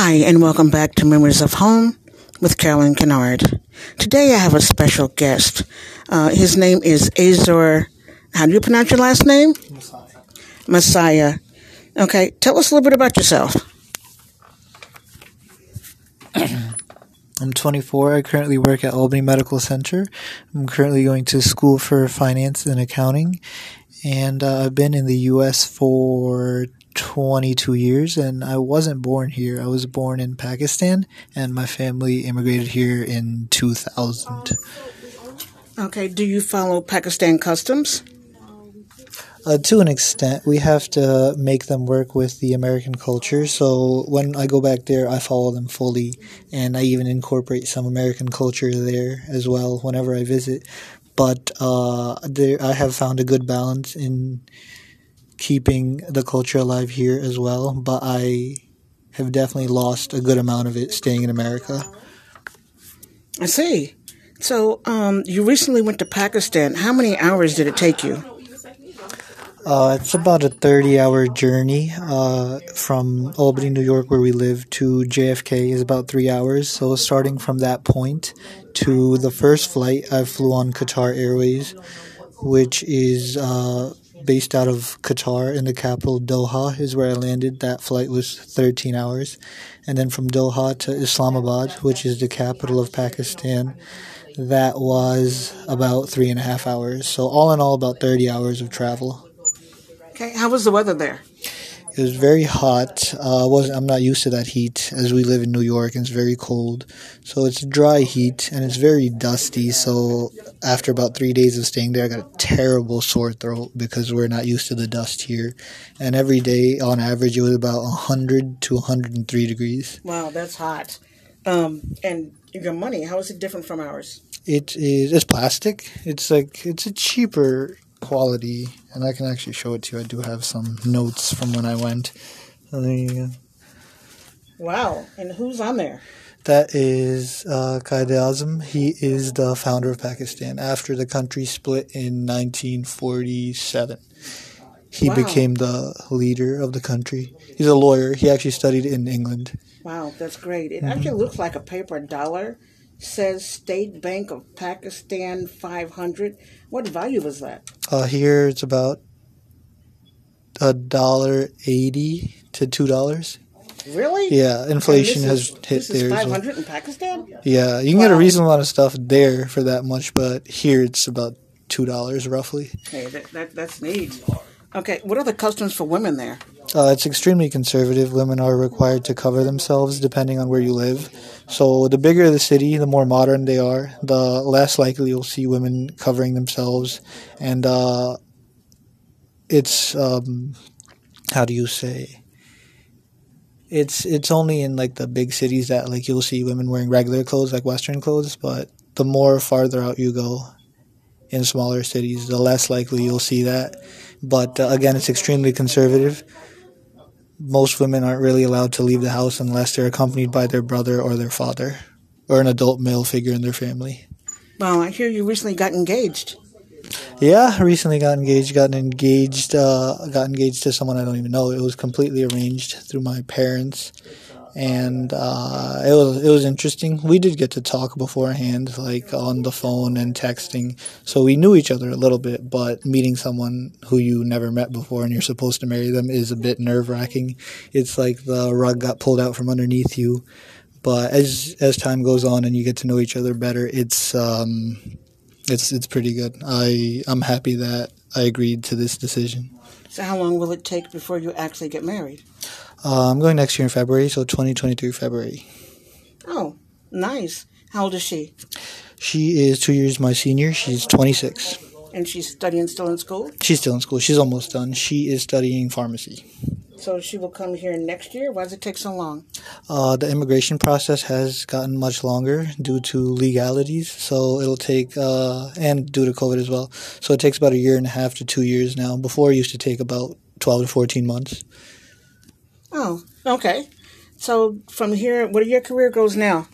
Hi, and welcome back to Memories of Home with Carolyn Kennard. Today I have a special guest. Uh, his name is Azor. How do you pronounce your last name? Messiah. Messiah. Okay, tell us a little bit about yourself. I'm 24. I currently work at Albany Medical Center. I'm currently going to school for finance and accounting. And uh, I've been in the U.S. for 22 years, and I wasn't born here. I was born in Pakistan, and my family immigrated here in 2000. Okay, do you follow Pakistan customs? Uh, to an extent, we have to make them work with the American culture. So when I go back there, I follow them fully, and I even incorporate some American culture there as well whenever I visit. But uh, there, I have found a good balance in keeping the culture alive here as well. But I have definitely lost a good amount of it staying in America. I see. So, um, you recently went to Pakistan. How many hours did it take you? Uh, it's about a 30 hour journey uh, from Albany, New York, where we live, to JFK is about three hours. So, starting from that point to the first flight, I flew on Qatar Airways, which is uh, based out of Qatar in the capital, Doha, is where I landed. That flight was 13 hours. And then from Doha to Islamabad, which is the capital of Pakistan, that was about three and a half hours. So, all in all, about 30 hours of travel. Okay, how was the weather there? It was very hot. Uh, wasn't I'm not used to that heat as we live in New York and it's very cold. So it's dry heat and it's very dusty. So after about three days of staying there, I got a terrible sore throat because we're not used to the dust here. And every day, on average, it was about 100 to 103 degrees. Wow, that's hot. Um, and your money, how is it different from ours? It is it's plastic. It's like it's a cheaper quality, and I can actually show it to you. I do have some notes from when I went. So there you go. Wow, and who's on there? That is uh, Qaid Azam. He is the founder of Pakistan. After the country split in 1947, he Wow. became the leader of the country. He's a lawyer. He actually studied in England. Wow, that's great. It actually looks like a paper dollar. Says State Bank of Pakistan 500. What value was that? Uh, here it's about a dollar eighty to two dollars. Really? Yeah, inflation And has hit This there. as well. 500 in Pakistan? Yeah, you can get a reasonable amount of stuff there for that much, but here it's about two dollars roughly. Okay, that, that, that's neat. Okay, what are the customs for women there? Uh, it's extremely conservative. Women are required to cover themselves depending on where you live. So the bigger the city, the more modern they are, the less likely you'll see women covering themselves. And uh, it's um, how do you say? It's it's only in like the big cities that like you'll see women wearing regular clothes like Western clothes, but the more farther out you go, in smaller cities, the less likely you'll see that. But uh, again, it's extremely conservative most women aren't really allowed to leave the house unless they're accompanied by their brother or their father or an adult male figure in their family. Well, I hear you recently got engaged. Yeah, I recently got engaged. Got engaged. Uh, got engaged to someone I don't even know. It was completely arranged through my parents, and uh, it was it was interesting. We did get to talk beforehand, like on the phone and texting, so we knew each other a little bit. But meeting someone who you never met before and you're supposed to marry them is a bit nerve wracking. It's like the rug got pulled out from underneath you. But as as time goes on and you get to know each other better, it's um, it's it's pretty good. I I'm happy that I agreed to this decision. So, how long will it take before you actually get married? Uh, I'm going next year in February, so 2023 February. Oh, nice. How old is she? She is two years my senior. She's 26. And she's studying still in school? She's still in school. She's almost done. She is studying pharmacy. So, she will come here next year? Why does it take so long? Uh, the immigration process has gotten much longer due to legalities, so it'll take, uh, and due to COVID as well. So it takes about a year and a half to two years now. Before, it used to take about 12 to 14 months. Oh, okay. So, from here, what are your career goals now?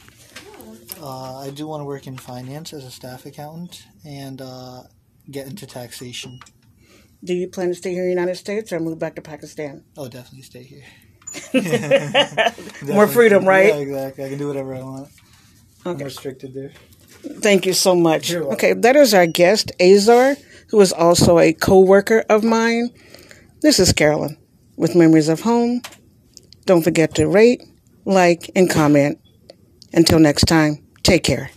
Uh, I do want to work in finance as a staff accountant and uh, get into taxation. Do you plan to stay here in the United States or move back to Pakistan? Oh, definitely stay here. More freedom, right? Yeah, exactly. I can do whatever I want. I'm restricted there. Thank you so much. Okay, that is our guest, Azar, who is also a co worker of mine. This is Carolyn with Memories of Home. Don't forget to rate, like, and comment. Until next time, take care.